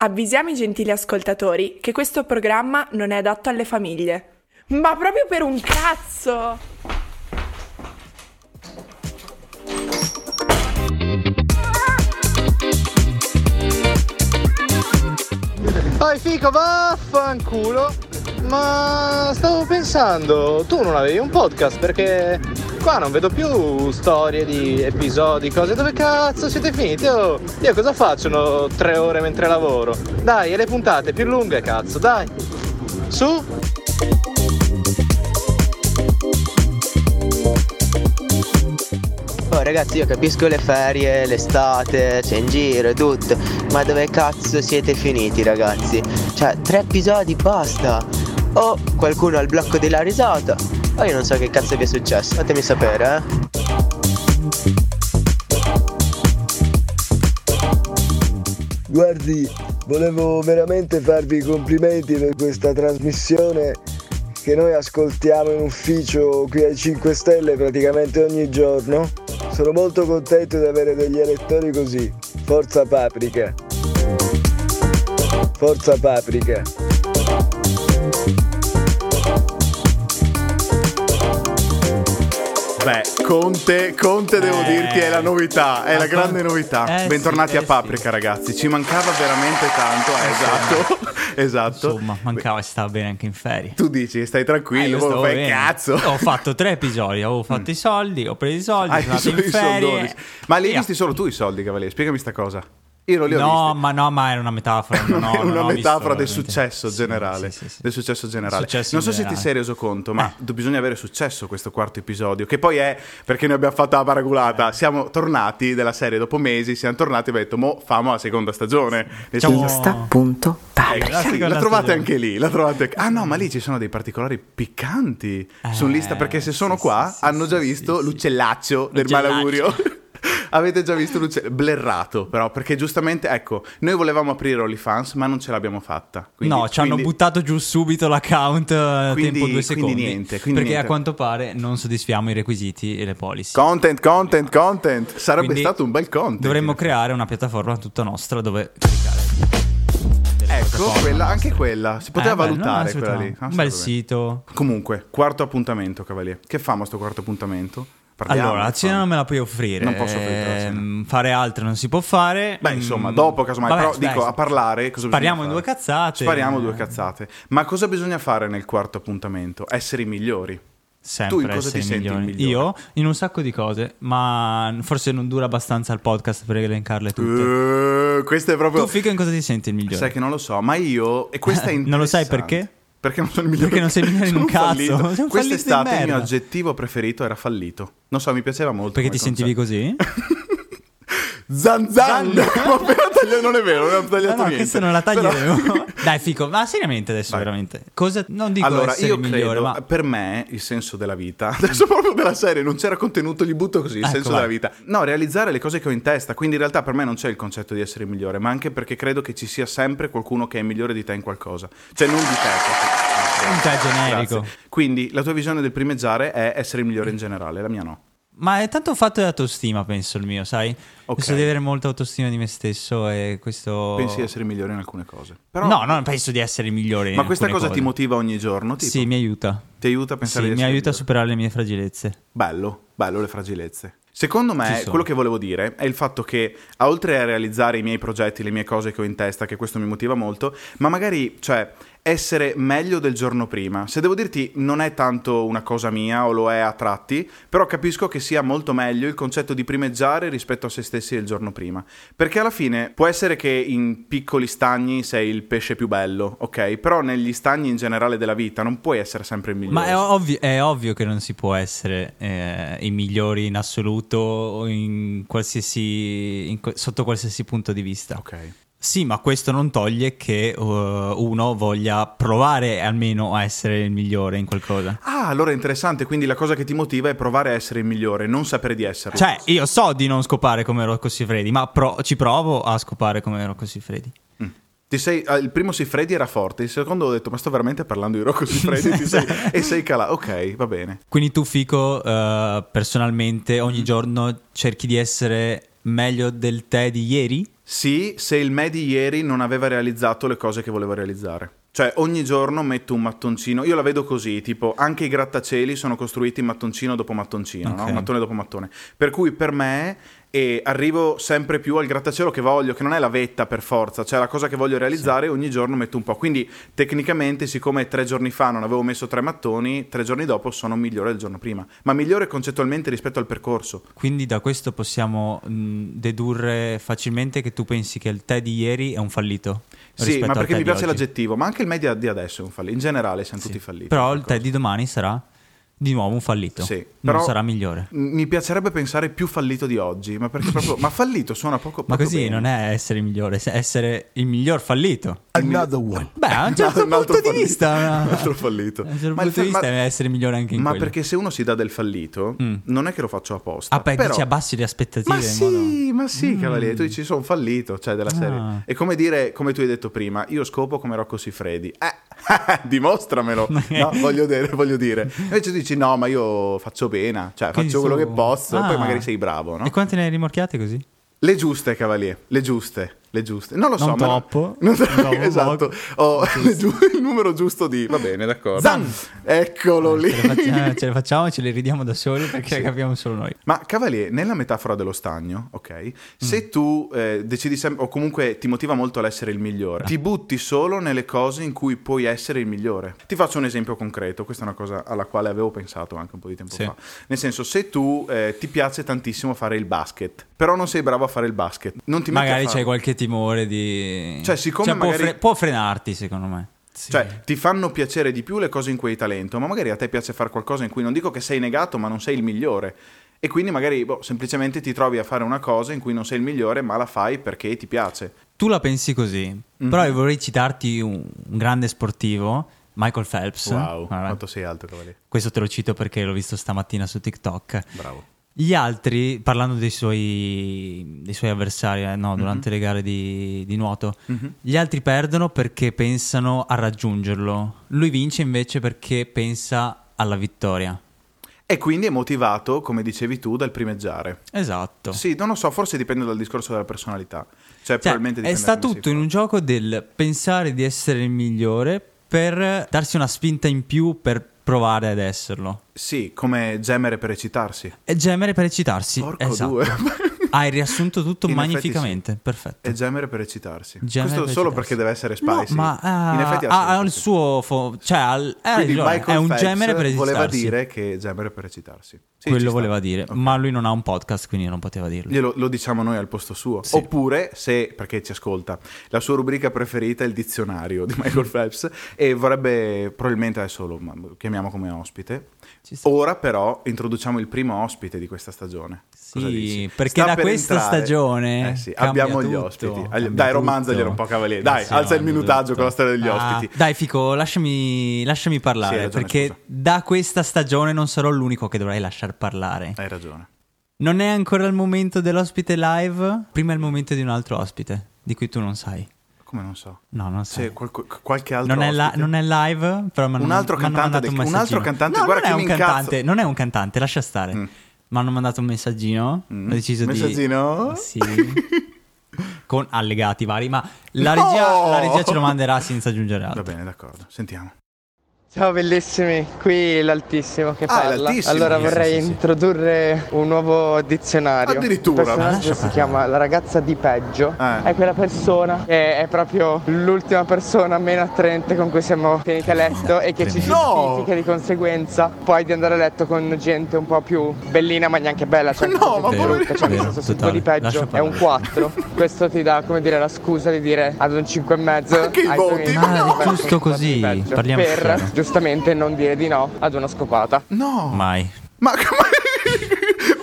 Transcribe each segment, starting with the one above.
Avvisiamo i gentili ascoltatori che questo programma non è adatto alle famiglie. Ma proprio per un cazzo! Poi fico, vaffanculo. Ma stavo pensando, tu non avevi un podcast perché qua non vedo più storie di episodi, cose. Dove cazzo siete finiti? Oh, io cosa faccio no, tre ore mentre lavoro? Dai, e le puntate più lunghe, cazzo, dai. Su. Oh ragazzi io capisco le ferie, l'estate, c'è in giro e tutto, ma dove cazzo siete finiti ragazzi? Cioè, tre episodi basta! O qualcuno ha il blocco della risata, o io non so che cazzo vi è successo, fatemi sapere eh. Guardi, volevo veramente farvi i complimenti per questa trasmissione che noi ascoltiamo in ufficio qui ai 5 Stelle praticamente ogni giorno. Sono molto contento di avere degli elettori così. Forza Paprika. Forza Paprika. Beh, Conte, Conte devo Eh. dirti è la novità, è la Ah, grande novità. eh, Bentornati sì, a eh, Paprika sì. ragazzi, ci mancava veramente tanto, eh, esatto, esatto. Insomma, mancava e stava bene anche in ferie. Tu dici, stai Eh, tranquillo, stavo fai bene. cazzo. Ho fatto tre episodi, avevo fatto i soldi, ho preso i soldi, Hai sono andato in ferie. Ma li hai visti solo tu i soldi, Cavaliere? Spiegami sta cosa. Io non li ho No, visti. ma no, ma era una metafora. È non una metafora visto, del successo Sì, generale. sì, sì, sì. Del successo generale. Successo non so in se ti generale. sei reso conto, ma Eh. bisogna avere successo questo quarto episodio. Che poi è perché noi abbiamo fatto la paragulata. Siamo tornati della serie dopo mesi. Siamo tornati e abbiamo detto, mo famo la seconda stagione. Nel Diciamo-. Ecco, La seconda la trovate stagione. anche lì. La trovate Ah, no, ma lì ci sono dei particolari piccanti su Eh, lista. Perché se sono sì, qua, hanno già sì, visto sì, sì. l'uccellaccio del malaugurio. Avete già visto l'uccellaccio? Blerrato, però, perché giustamente, ecco, noi volevamo aprire OnlyFans, ma non ce l'abbiamo fatta. Quindi- no, ci hanno quindi- buttato giù subito l'account a Quindi- tempo due quindi secondi. niente, quindi perché niente. a quanto pare non soddisfiamo i requisiti e le policy. Content, content, content. Sarebbe Quindi stato un bel content. Dovremmo creare una piattaforma tutta nostra dove delle Ecco, quella, anche quella. Si poteva Eh, valutare no, quella lì. Un bel sito. Comunque, quarto appuntamento, Cavaliere. Che famo a sto quarto appuntamento? Parliamo, allora, la cena non me la puoi offrire. Non posso cena. Ehm, Fare altro non si può fare. Beh, insomma, Mm, dopo casomai, vabbè, però dai, dico a parlare cosa Spariamo in due cazzate. Spariamo due cazzate. Ma cosa bisogna fare nel quarto appuntamento? Essere i migliori. Sempre Tu in cosa ti senti il migliori. migliore? Io in un sacco di cose, ma forse non dura abbastanza il podcast per elencarle tutte. Eh, questo è proprio tu, Fico, in cosa ti senti il migliore? Sai che non lo so, ma io e questa è Non lo sai interessante. perché? Perché non sono il migliore. Perché non sei migliore in un cazzo. Sei un Quest'estate il mio aggettivo preferito era fallito. Non so, mi piaceva molto. Perché ti sentivi così? Zan zan! Appena tagliato- non è vero, non abbiamo tagliato No, no, niente. questa non la Però- taglieremo. Dai, Fico, ma seriamente adesso, Vai. veramente. Cosa, non dico Allora, essere io migliore, credo, ma per me il senso della vita, adesso proprio della serie, non c'era contenuto, gli butto così, il Ecco, senso vai. della vita. No, realizzare le cose che ho in testa, quindi in realtà per me non c'è il concetto di essere migliore, ma anche perché credo che ci sia sempre qualcuno che è migliore di te in qualcosa. Cioè non di te. proprio. Un te generico. Grazie. Quindi la tua visione del primeggiare è essere il migliore in generale, la mia no. Ma è tanto un fatto di autostima, penso il mio, sai? Ok. Penso di avere molta autostima di me stesso e questo... Pensi di essere migliore in alcune cose. Però, No, non penso di essere migliore. Ma questa cosa ti cose. motiva ogni giorno? Tipo? Sì, mi aiuta. Ti aiuta a Sì, pensare di mi aiuta a migliore? superare le mie fragilezze. Bello, bello le fragilezze. Secondo me, quello che volevo dire è il fatto che, a- oltre a realizzare i miei progetti, le mie cose che ho in testa, che questo mi motiva molto, ma magari, cioè, essere meglio del giorno prima. Se devo dirti, non è tanto una cosa mia o lo è a tratti, però capisco che sia molto meglio il concetto di primeggiare rispetto a se stessi il giorno prima. Perché alla fine può essere che in piccoli stagni sei il pesce più bello, ok? Però negli stagni in generale della vita non puoi essere sempre il migliore. Ma è ovvio, è ovvio che non si può essere eh, i migliori in assoluto o in qualsiasi, in sotto qualsiasi punto di vista. Ok. Sì, ma questo non toglie che uh, uno voglia provare almeno a essere il migliore in qualcosa. Ah, allora è interessante, quindi la cosa che ti motiva è provare a essere il migliore, non sapere di esserlo. Cioè, io so di non scopare come Rocco Siffredi, ma pro- ci provo a scopare come Rocco Siffredi. Ti sei, ah, il primo Siffredi era forte, il secondo ho detto, ma sto veramente parlando di Rocco Siffredi sei- e sei calato. Ok, va bene. Quindi tu, Fico, eh, personalmente ogni giorno cerchi di essere meglio del te di ieri? Sì, se il me di ieri non aveva realizzato le cose che voleva realizzare. Cioè, ogni giorno metto un mattoncino. Io la vedo così, tipo, anche i grattacieli sono costruiti mattoncino dopo mattoncino, no? Ok. mattone dopo mattone. Per cui per me e arrivo sempre più al grattacielo che voglio, che non è la vetta per forza, cioè la cosa che voglio realizzare ogni giorno metto un po'. Quindi tecnicamente, siccome tre giorni fa non avevo messo tre mattoni, tre giorni dopo sono migliore del giorno prima. Ma migliore concettualmente rispetto al percorso. Quindi da questo possiamo mh, dedurre facilmente che tu pensi che il te di ieri è un fallito. Sì, ma perché mi piace l'aggettivo, ma anche il media di adesso è un fallito. In generale siamo tutti falliti. Però il te di domani sarà di nuovo un fallito. Sì, non però sarà migliore. Mi piacerebbe pensare più fallito di oggi, ma perché proprio... ma fallito suona poco Ma poco così bene. non è essere il migliore, è essere il miglior fallito. Another one. Beh, a un certo Un altro punto di fallito. vista. una- Un altro fallito. A un certo Ma punto di fa- vista ma- è essere migliore anche in Ma quello. perché se uno si dà del fallito, Mm. non è che lo faccio apposta. Ah, beh, però... dici abbassi le aspettative Ma sì, modo... ma sì, Mm. cavaliere, tu dici sono fallito, cioè della serie. Ah. È come dire, come tu hai detto prima, io scopo come Rocco Siffredi. Eh, dimostramelo. No, voglio dire, voglio dire. Invece tu dici no, ma io faccio pena, cioè Quindi faccio quello che posso, Ah. poi magari sei bravo, no? E quante ne hai rimorchiate così? Le giuste, cavalier, le giuste, le giuste. Non lo so, Non ma troppo. Non... No, esatto. Ho giu- il numero giusto di... Va bene, d'accordo. Zan! Eccolo lì. Ce le, facciamo, ce le facciamo e ce le ridiamo da soli perché capiamo solo noi. Ma Cavalier, nella metafora dello stagno, ok? Mm. Se tu eh, decidi sempre, o comunque ti motiva molto l'essere il migliore, ti butti solo nelle cose in cui puoi essere il migliore. Ti faccio un esempio concreto, questa è una cosa alla quale avevo pensato anche un po' di tempo Sì. fa. Nel senso, se tu eh, ti piace tantissimo fare il basket, però non sei bravo a fare il basket, non ti metti Magari a c'hai farlo. qualche timore di... Cioè, siccome può, magari- può frenarti secondo me. Sì. Cioè, ti fanno piacere di più le cose in cui hai talento, ma magari a te piace fare qualcosa in cui non dico che sei negato, ma non sei il migliore. E quindi magari boh, semplicemente ti trovi a fare una cosa in cui non sei il migliore, ma la fai perché ti piace. Tu la pensi così, Mhm. però io vorrei citarti un, un grande sportivo, Michael Phelps. Wow, Vabbè, quanto sei alto, cavaliere. Questo te lo cito perché l'ho visto stamattina su TikTok. Bravo. Gli altri, parlando dei suoi, dei suoi avversari eh, no, durante le gare di, di nuoto, Mhm. gli altri perdono perché pensano a raggiungerlo. Lui vince invece perché pensa alla vittoria. E quindi è motivato, come dicevi tu, dal primeggiare. Esatto. Sì, non lo so, forse dipende dal discorso della personalità. Cioè, Cioè, è sta tutto in un gioco del pensare di essere il migliore per darsi una spinta in più per provare ad esserlo. Sì, come gemere per eccitarsi. E gemere per eccitarsi. Porco esatto. due. Hai riassunto tutto In magnificamente. Perfetto. E gemere per eccitarsi. Gemere Questo per solo eccitarsi. perché deve essere No, spicy. ma ah, In effetti ha ha, ha il sì. suo. fo- cioè, al- eh, è un gemere per voleva eccitarsi. dire che è gemere per eccitarsi. Sì, Quello voleva dire, Ok. ma lui non ha un podcast, quindi non poteva dirlo. Glielo lo diciamo noi al posto suo. Sì. Oppure, se, perché ci ascolta, la sua rubrica preferita è il dizionario di Michael Phelps e vorrebbe, probabilmente adesso lo chiamiamo come ospite. Ora però introduciamo il primo ospite di questa stagione. Sì, perché Sta da per questa entrare- staglione Eh sì, abbiamo gli tutto, ospiti. cambia Dai, romanzaglielo un po' cavaliere. Dai, Sì, alza il minutaggio tutto. con la storia degli Ah, ospiti. Dai, Fico, lasciami, lasciami Sì, parlare, hai ragione, perché scusa. da questa stagione non sarò l'unico che dovrai lasciar parlare. Hai ragione. Non è ancora il momento dell'ospite live, prima è il momento di un altro ospite, di cui tu non sai. Come non so. No, non. Se qualco- qualche altro Non è, la- non è live, però Un altro mi hanno cantante un un altro messaggino. cantante- No, guarda non che è un cantante, non è un cantante, lascia stare. Mm. Mi hanno mandato un messaggino, Mm. ho deciso Messaggino? di... Sì. Con allegati vari, ma la No! regia, la regia ce lo manderà senza aggiungere altro. Va bene, d'accordo. Sentiamo. Ciao bellissimi, qui l'altissimo che Ah, parla. l'altissimo. Allora Sì, vorrei sì, sì, introdurre un nuovo dizionario. Addirittura? Il personaggio si chiama La ragazza di peggio. Eh. È quella persona che è proprio l'ultima persona meno attraente con cui siamo finiti a letto e che ci Tremendo. No! giustifica di conseguenza poi di andare a letto con gente un po' più bellina ma neanche bella. Cioè No, ma brutta, poverino. cioè, nel Vero, senso, se di peggio è un parlare. 4. Questo ti dà, come dire, la scusa di dire ad un 5 e mezzo. Anche i voti, tuoi Giusto così, parliamo Per chiaro. giustamente non dire di no ad una scopata. No! Mai. Ma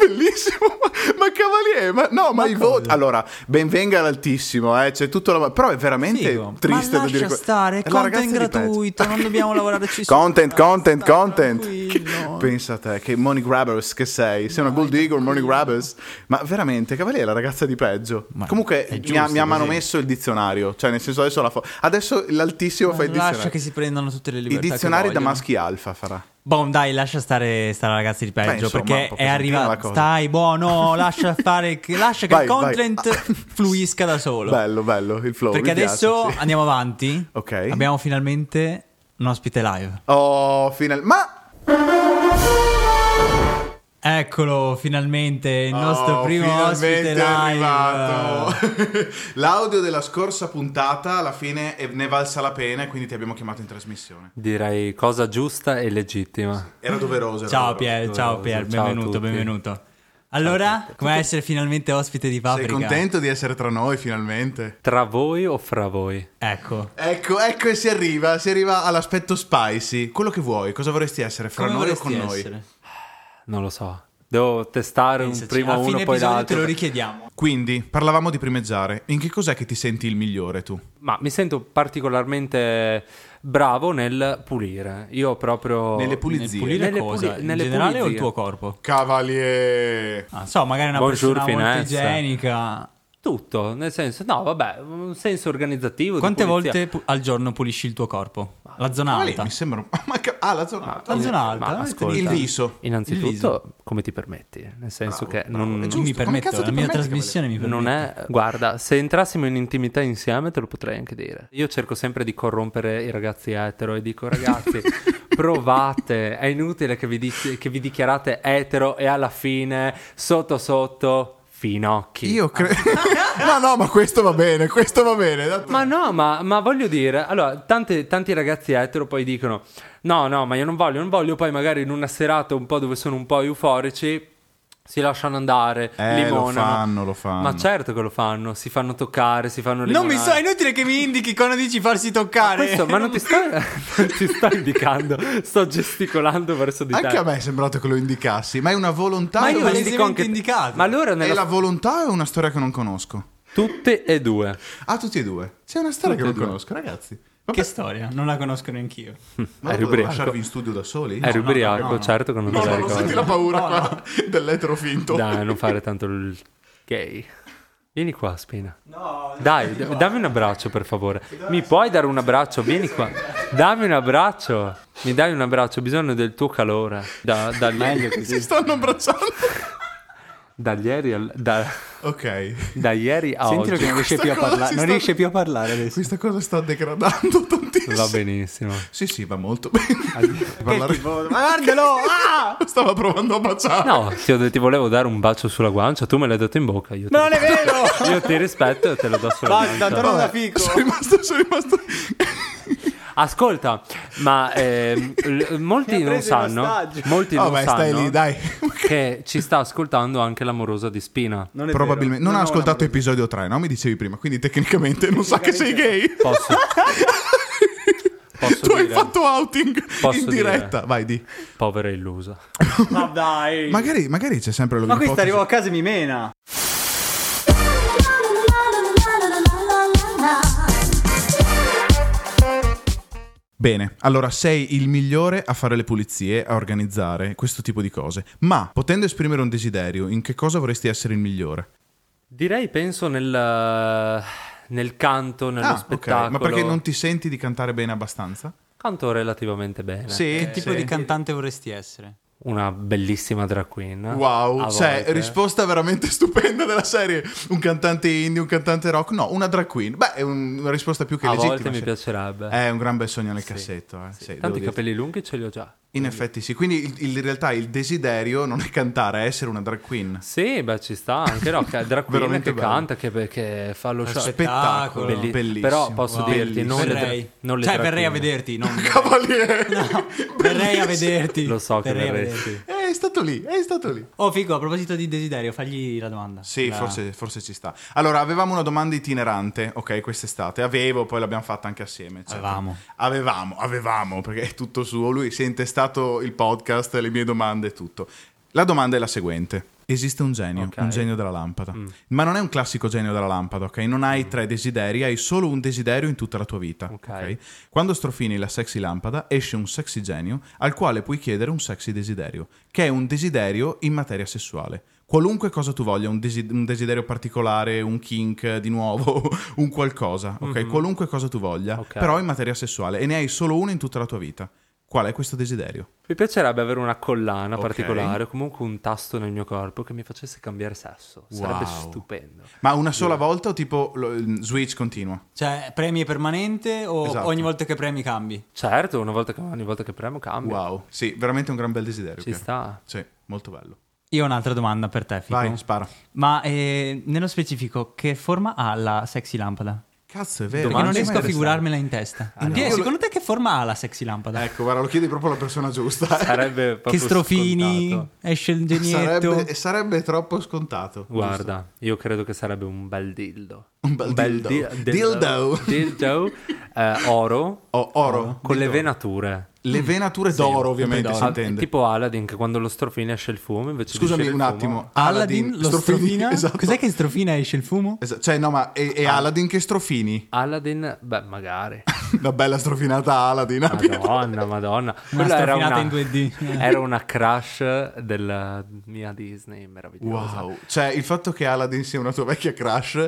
bellissimo! Ma, ma cavaliere, ma no, ma, Ma i voti. Allora, benvenga l'altissimo, eh, c'è tutto la... Però è veramente Figo. triste Ma da dire lascia que- stare, È content gratuito, non dobbiamo lavorare ci Content, content, Stai content. tranquillo. Pensa a te, che money grabbers che sei. Sei una gold digger, money grabbers. Ma veramente, cavaliere, è la ragazza di peggio. Ma Comunque, mi, giusto ha, mi ha manomesso il dizionario. Cioè, nel senso, adesso la fo- Adesso l'altissimo fa il Lascia dizionario. che si prendano tutte le I libertà dizionari che da maschi alfa farà. Boh, dai, lascia stare sta ragazzi di peggio Beh, insomma, perché è arrivato. Stai buono, lascia fare lascia che Vai, il vai. content fluisca da solo. Bello, bello, il flow. perché mi piace, adesso sì. andiamo avanti. Ok. Abbiamo finalmente un ospite live. Oh, final... Ma... Eccolo, finalmente il nostro Oh, primo ospite è live. arrivato. L'audio della scorsa puntata alla fine è- ne valsa la pena e quindi ti abbiamo chiamato in trasmissione. Direi cosa giusta e legittima. Era doveroso. era Ciao. Pier, ciao Pier, benvenuto, benvenuto. Allora, come essere finalmente ospite di Sei Paprika? contento di essere tra noi finalmente? Tra voi o fra voi? Ecco. Ecco, ecco e si arriva, si arriva all'aspetto spicy. Quello che vuoi, cosa vorresti essere, fra Come noi o con noi? Non lo so. Devo testare un Pensaci, primo a uno fine poi episodio l'altro. te lo richiediamo. Quindi, parlavamo di primeggiare. In che cos'è che ti senti il migliore tu? Ma mi sento particolarmente bravo nel pulire. Io proprio Nelle Nel pulizie. pulire Nelle cosa? puli- In nelle generale o il pulizie. tuo corpo? Cavalier. Ah, so, magari una Bonjour, persona molto finesse. igienica. tutto, nel senso, no, vabbè, un senso organizzativo. Quante volte pu- al giorno pulisci il tuo corpo? La zona alta. mi sembra... un- Ah, la zona alta. La zona alta. Ma ascolta, Il viso. Innanzitutto, Il viso. come ti permetti? Nel senso Bravo, che bravo. non, giusto. mi permetto, la mia permetti, trasmissione mi permette. non è. Guarda, se entrassimo in intimità insieme, te lo potrei anche dire. Io cerco sempre di corrompere i ragazzi etero e dico, ragazzi, provate. È inutile che vi, dici- che vi dichiarate etero e alla fine, sotto sotto, finocchi. Io credo... no, no, ma questo va bene, questo va bene. dato- Ma no, ma, ma voglio dire, allora, tanti, tanti ragazzi etero poi dicono, no, no, ma io non voglio, non voglio, poi magari in una serata un po' dove sono un po' euforici, si lasciano andare, Eh, lo limonano. fanno, lo fanno. Ma certo che lo fanno, si fanno toccare, si fanno Non mi limonare. so, è inutile che mi indichi quando dici farsi toccare. Questo, ma non ti sto, non ti sto indicando, sto gesticolando verso di te. Anche a me è sembrato che lo indicassi, ma è una volontà... Ma io lo indico anche- indicato. Ma allora È nella... la volontà o è una storia che non conosco? tutte e due. Ah, tutti e due. C'è una storia Tutti che non due. conosco, ragazzi. Che storia? Non la conosco neanch'io. Ma Eri ubriaco. lasciarvi in studio da soli? Eri no, ubriaco, no, no. certo che non No, te la no, non ricordi. senti la paura qua dell'etero finto. Dai, non fare tanto il gay. Vieni qua, Spina. Dai, d- dammi un abbraccio, per favore. Mi puoi dare un abbraccio? Vieni qua. Dammi un abbraccio. Mi dai un abbraccio, ho bisogno del tuo calore. Da, da, Si stanno abbracciando. Da ieri al- da, Ok. da ieri a Sentilo oggi. che non riesce più a si Non sta- riesce più a parlare adesso. Questa cosa sta degradando tantissimo. Va benissimo. Sì, sì, va molto bene. Parlare- Ma guardalo! Ah! Stava provando a baciare. No, ti, ti volevo dare un bacio sulla guancia, tu me l'hai dato in bocca. Io ti, Ma non è vero! io ti rispetto e te lo do sulla Basta, guancia. torna da fico. Sono rimasto, sono rimasto... Ascolta, ma l- molti non sanno, molti non Vabbè, sanno stai lì, dai. che ci sta ascoltando anche l'amorosa di Spina. Non Probabilmente. vero. Non ha ascoltato episodio 3, no? Mi dicevi prima. Quindi tecnicamente non sa che sei gay. Posso, posso Tu hai dire, fatto outing Posso in diretta. Vai, di. povera illusa. Ma dai! Magari, magari c'è sempre lo Ma questa arrivo a casa e mi mena. Bene, allora sei il migliore a fare le pulizie, a organizzare questo tipo di cose. Ma potendo esprimere un desiderio, in che cosa vorresti essere il migliore? Direi, penso, nel, nel canto, nello Ah, spettacolo. Ma perché non ti senti di cantare bene abbastanza? Canto relativamente bene. Sì. Che tipo sì. di cantante vorresti essere? Una bellissima drag queen. Wow, A cioè, volte. risposta veramente stupenda della serie. Un cantante indie, un cantante rock. No, una drag queen. Beh, è un- una risposta più che A legittima. volte mi sì. piacerebbe. È un gran bel sogno nel Sì, cassetto. Eh. sì, devo Tanti capelli lunghi ce li ho già. In effetti sì, quindi il- il- in realtà il desiderio non è cantare, è essere una drag queen. Sì, beh, ci sta anche no, che drag queen Veramente che bello. canta, che, che fa lo show. Spettacolo. Belli- bellissimo. Però posso Wow. dirti, non le, dra- verrei. non le cioè, verrei a vederti. Non Cavaliere! verrei a vederti. Lo so che Verrei a verresti. Stato lì, è stato lì. Oh, figo, a proposito di desiderio, fagli la domanda. Sì, La- forse, forse ci sta. Allora, avevamo una domanda itinerante, ok, quest'estate. Avevo, poi l'abbiamo fatta anche assieme. eccetera. Avevamo. Avevamo, avevamo, perché è tutto suo. Lui si è intestato il podcast, le mie domande e tutto. La domanda è la seguente. Esiste un genio, Ok. un genio della lampada. Ma non è un classico genio della lampada, ok? Non hai tre desideri, hai solo un desiderio in tutta la tua vita. Ok. ok? Quando strofini la sexy lampada, esce un sexy genio al quale puoi chiedere un sexy desiderio, che è un desiderio in materia sessuale. Qualunque cosa tu voglia, un, desi- un desiderio particolare, un kink di nuovo, un qualcosa, ok? Qualunque cosa tu voglia, però in materia sessuale e ne hai solo uno in tutta la tua vita. Qual è questo desiderio? Mi piacerebbe avere una collana Ok. particolare, o comunque un tasto nel mio corpo che mi facesse cambiare sesso. Sarebbe Wow. stupendo. Ma una sola volta o tipo lo- switch continua? Cioè, premi è permanente o Esatto. ogni volta che premi cambi? Certo, una volta che, ogni volta che premo cambia. Wow, sì, veramente un gran bel desiderio. Ci Pier. sta. Sì, molto bello. Io ho un'altra domanda per te, Fico. Vai, spara. Ma eh, nello specifico, che forma ha la sexy lampada? Cazzo, è vero. Perché non riesco a figurarmela in testa. Ah, no. Secondo te che forma ha la sexy lampada? Ecco, guarda, lo chiedi proprio alla persona giusta. Sarebbe proprio che strofini, scontato. esce il genietto. Sarebbe, sarebbe troppo scontato. Guarda, io credo che sarebbe un bel dildo. Un bel dildo. di- Dildo. dildo, eh, oro, Oh, oro. con le Dildo. venature. Le venature d'oro, ovviamente, d'oro. si Ah, intende. tipo Aladdin che quando lo strofino esce il fumo invece Scusami un attimo. Aladdin, lo strofini- strofina. Esatto. Cos'è che strofina esce il fumo? Esatto. Cioè, no, ma è, è Aladdin che strofini? Aladdin, beh, magari. Una bella strofinata Aladdin. Madonna, madonna. Quella era strofinata una, in 2D. era una crush della mia Disney meravigliosa. Wow. Cioè, il fatto che Aladdin sia una tua vecchia crush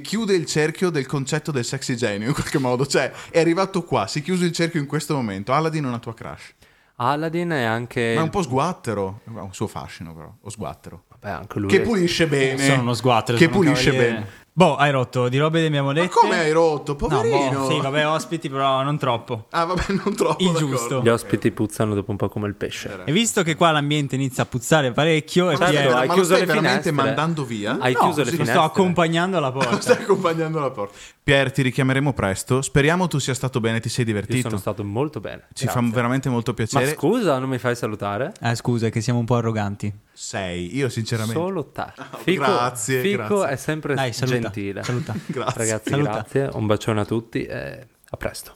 chiude il cerchio del concetto del sexy genio in qualche modo. Cioè, è arrivato qua, si è chiuso il cerchio in questo momento. Aladdin è una tua crush. Aladdin è anche... Ma è un po' sguattero. Ha un suo fascino, però. O sguattero. Vabbè, anche lui Che è- pulisce bene. Sono uno sguattero. Che pulisce cavaliere. bene. Boh, hai rotto di robe abbiamo Ma dette. come hai rotto? No, Poverino. boh, sì, vabbè, ospiti, però non troppo. Ah, vabbè, non troppo. Il d'accordo. giusto. Gli ospiti puzzano dopo un po' come il pesce. E visto che qua l'ambiente inizia a puzzare parecchio, e Certo, Pier- hai ma chiuso lo stai le veramente finestre? mandando via? Hai No, chiuso le finestre? sto accompagnando alla Lo porta. stai accompagnando alla porta. Pier, ti richiameremo presto. Speriamo tu sia stato bene, ti sei Io divertito. sono stato molto bene. Ci Grazie. fa veramente molto Ma piacere. scusa, non mi fai salutare? Eh, scusa, che siamo un po' arroganti. Sei, io sinceramente. Solo te. Fico, grazie, Fico grazie. è sempre Dai, gentile. saluta. Grazie. Ragazzi, Saluta. grazie. Un bacione a tutti e a presto.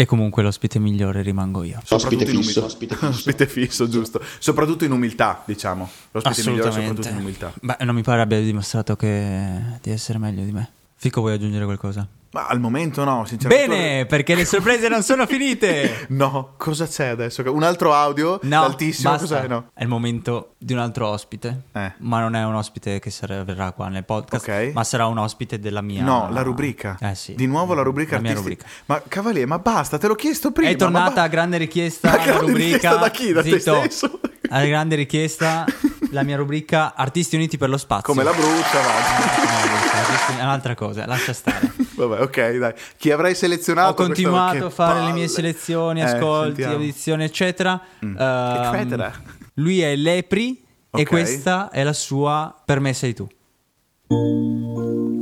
E comunque l'ospite migliore rimango io. Ospite fisso. Ospite fisso, giusto. Soprattutto in umiltà, diciamo. L'ospite migliore soprattutto in umiltà. Beh, non mi pare abbia dimostrato che... di essere meglio di me. Fico, vuoi aggiungere qualcosa? Ma al momento no, sinceramente. Bene, perché le sorprese non sono finite. No, cosa c'è adesso? Un altro audio? No, altissimo? basta. Cos'è? No. È il momento di un altro ospite. Eh. Ma non è un ospite che sarà- verrà qua nel podcast, Ok. ma sarà un ospite della mia... No, la rubrica. Eh sì. Di nuovo la rubrica La mia artistica. rubrica. Ma Cavalier, ma basta, te l'ho chiesto prima. È tornata ma a grande richiesta la grande rubrica. richiesta da chi? Da te Zitto. stesso? A grande richiesta la mia rubrica Artisti Uniti per lo Spazio. Come la brucia, va. No, è un'altra cosa, lascia stare. Vabbè, ok, dai. Chi avrei selezionato? Ho continuato a fare che le mie palle. selezioni, Eh, ascolti, sentiamo. audizioni, eccetera. Ehm, eccetera. Lui è Lepri e Ok. questa è la sua Per me sei tu.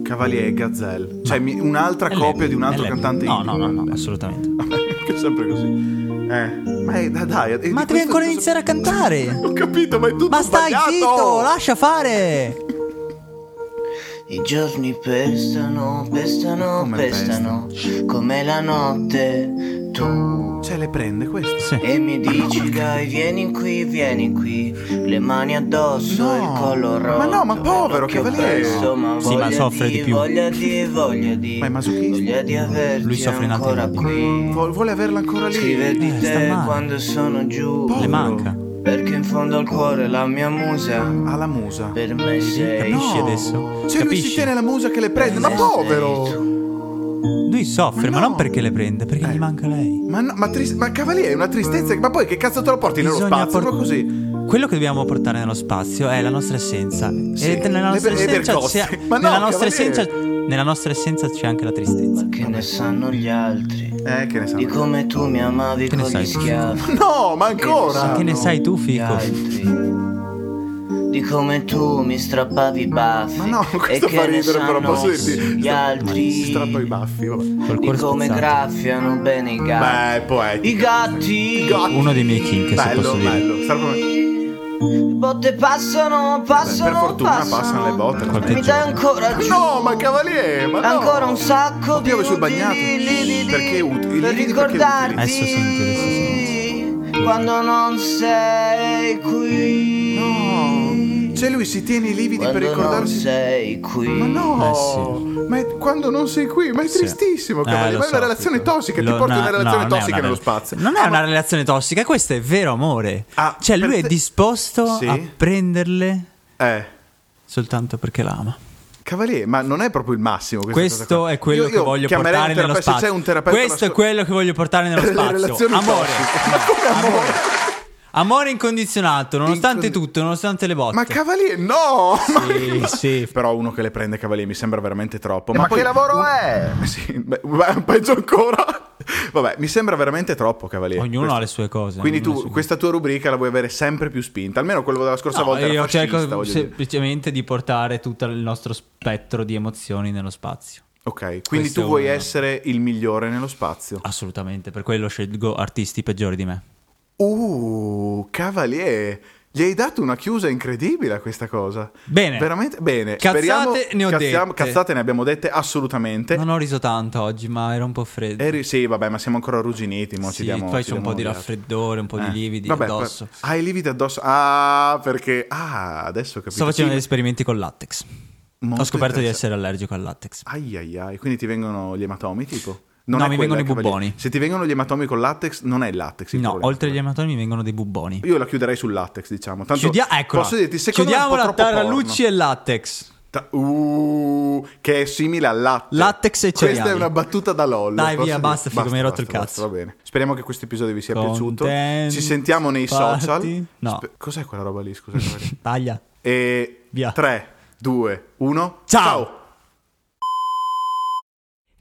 Cavalier e Gazelle. Cioè, mi- un'altra È copia Lepri, di un altro è cantante No, indie. no, no, no, assolutamente. che è sempre così. Eh, ma è, dai, e di Ma devi ancora iniziare a cantare. Ho capito, ma è tutto Ma stai sbagliato. zitto, lascia fare. I giorni pestano, pestano, Come pestano, come la notte. Tu Cioè, le prende queste? Sì. e mi dici dai, vieni qui, vieni qui, le mani addosso, No, il collo ma rotto. no, ma povero cavaliere. presto, ma Sì, ma voglia soffre di più. Voglia di, voglia di, Ma è masochista. voglia di averti Lui soffre in ancora qui. Vu- vuole averla ancora lì. Scrive di Eh, sta te male. quando sono giù, Le manca. Perché in fondo al cuore la mia musa, Ha la musa. per me sei Capisci No. adesso? Cioè, lui si Capisci? tiene la musa che le prende. Ma povero. Lui soffre, ma no. non perché le prende, perché Eh. gli manca lei. Ma, no, ma, tris- ma Cavalier è una tristezza. Ma poi che cazzo te lo porti nello Bisogna spazio? por- Proprio così. Quello che dobbiamo portare nello spazio è la nostra essenza. Sì, e nella nostra le- le essenza, percosse. c'è, Ma no, nella, nostra Cavaliere. essenza, nella nostra essenza c'è anche la tristezza. Che ne sanno gli altri Eh, che ne di sanno. come tu mi amavi Che ne con sai gli tu? schiavi? No, ma ancora. Che ne sai tu, Gli Fico? altri. Di come tu mi strappavi i baffi Ma no, questo fa ridere, però posso dirti. gli altri Si strappa i baffi. Vabbè. Di come spezzato. graffiano bene i gatti Beh, poetico. I gatti Uno dei miei kink, se Bello, posso dire. bello. Strappa- Le botte passano, Beh, passano, per fortuna passano. passano le botte. Qualche Mi dai ancora giù No, ma Cavalier, ma no. Ancora un sacco Ma di piove sul bagnato. Perché utili? Per ricordarti utili? Adesso senti, adesso Quando non sei qui. Cioè lui si tiene i lividi per quando non ricordarsi... sei qui. Ma no, Eh, sì. ma è quando non sei qui, ma è Sì. tristissimo, Eh, ma è una so, relazione tossica, ti Lo- porta in una no, relazione no, non tossica una nello spazio. Non è una relazione tossica, questo è vero amore. Ah, cioè, lui per è te- disposto Sì? a prenderle Eh, soltanto perché l'ama. cavalier, ma non è proprio il massimo Questo è quello Io- che io voglio portare nello spazio. c'è un terapeuta Questo è quello che voglio portare nello spazio. Amore. Ma come amore? Amore incondizionato, nonostante Incon- tutto, nonostante le botte. Ma cavalier, no! Sì, sì. Però uno che le prende cavalier mi sembra veramente troppo. Ma, poi- che lavoro è? Sì, beh, beh, peggio ancora. Vabbè, mi sembra veramente troppo, cavalier. Ognuno Questo. ha le sue cose. Quindi tu sue questa tua rubrica la vuoi avere sempre più spinta. Almeno quello della scorsa No, volta era io fascista, cerco voglio dire. semplicemente di portare tutto il nostro spettro di emozioni nello spazio. Ok, quindi Questo tu vuoi essere il migliore nello spazio. Assolutamente, per quello scelgo artisti peggiori di me. Uh, cavalier. Gli hai dato una chiusa incredibile a questa cosa. Bene. Veramente bene. Cazzate Speriamo- ne ho cazziamo- dette. Cazzate ne abbiamo dette assolutamente. Non ho riso tanto oggi, ma era un po' freddo. Eri- sì, vabbè, ma siamo ancora arrugginiti. Mo ci Sì, diamo, poi c'è un po' di raffreddore, un po' di Eh. lividi Vabbè, addosso. per- Ah, i lividi addosso. Ah, perché. Ah, adesso ho capito. Sto facendo degli esperimenti con latex. molto Ho scoperto di essere allergico al latex. Ai ai ai, quindi ti vengono gli ematomi, tipo? No, è mi vengono i bubboni. Se ti vengono gli ematomi con latex, non è il latex. il No, problema. oltre agli ematomi mi vengono dei bubboni. Io la chiuderei sul latex, diciamo. Tanto Chiudia- eccola. Posso dirti, secondo Chiudiamo la Tarallucci e latex. Ta- Uh, che è simile al latte. Latex e Questa cereali. è una battuta da LOL. Dai, via, basta, figo, mi hai rotto il cazzo. va bene. Speriamo che questo episodio vi sia Content piaciuto. Ci sentiamo nei party. social. No. Spe- cos'è quella roba lì? Scusa. Taglia. e Via. 3, 2, 1. Ciao.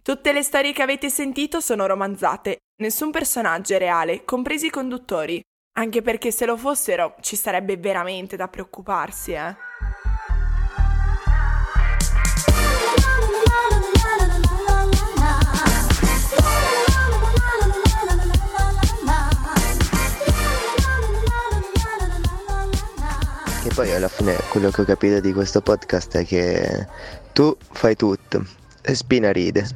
Tutte le storie che avete sentito sono romanzate, nessun personaggio è reale, compresi i conduttori. Anche perché se lo fossero ci sarebbe veramente da preoccuparsi, eh. Poi alla fine quello che ho capito di questo podcast è che tu fai tutto Spina ride.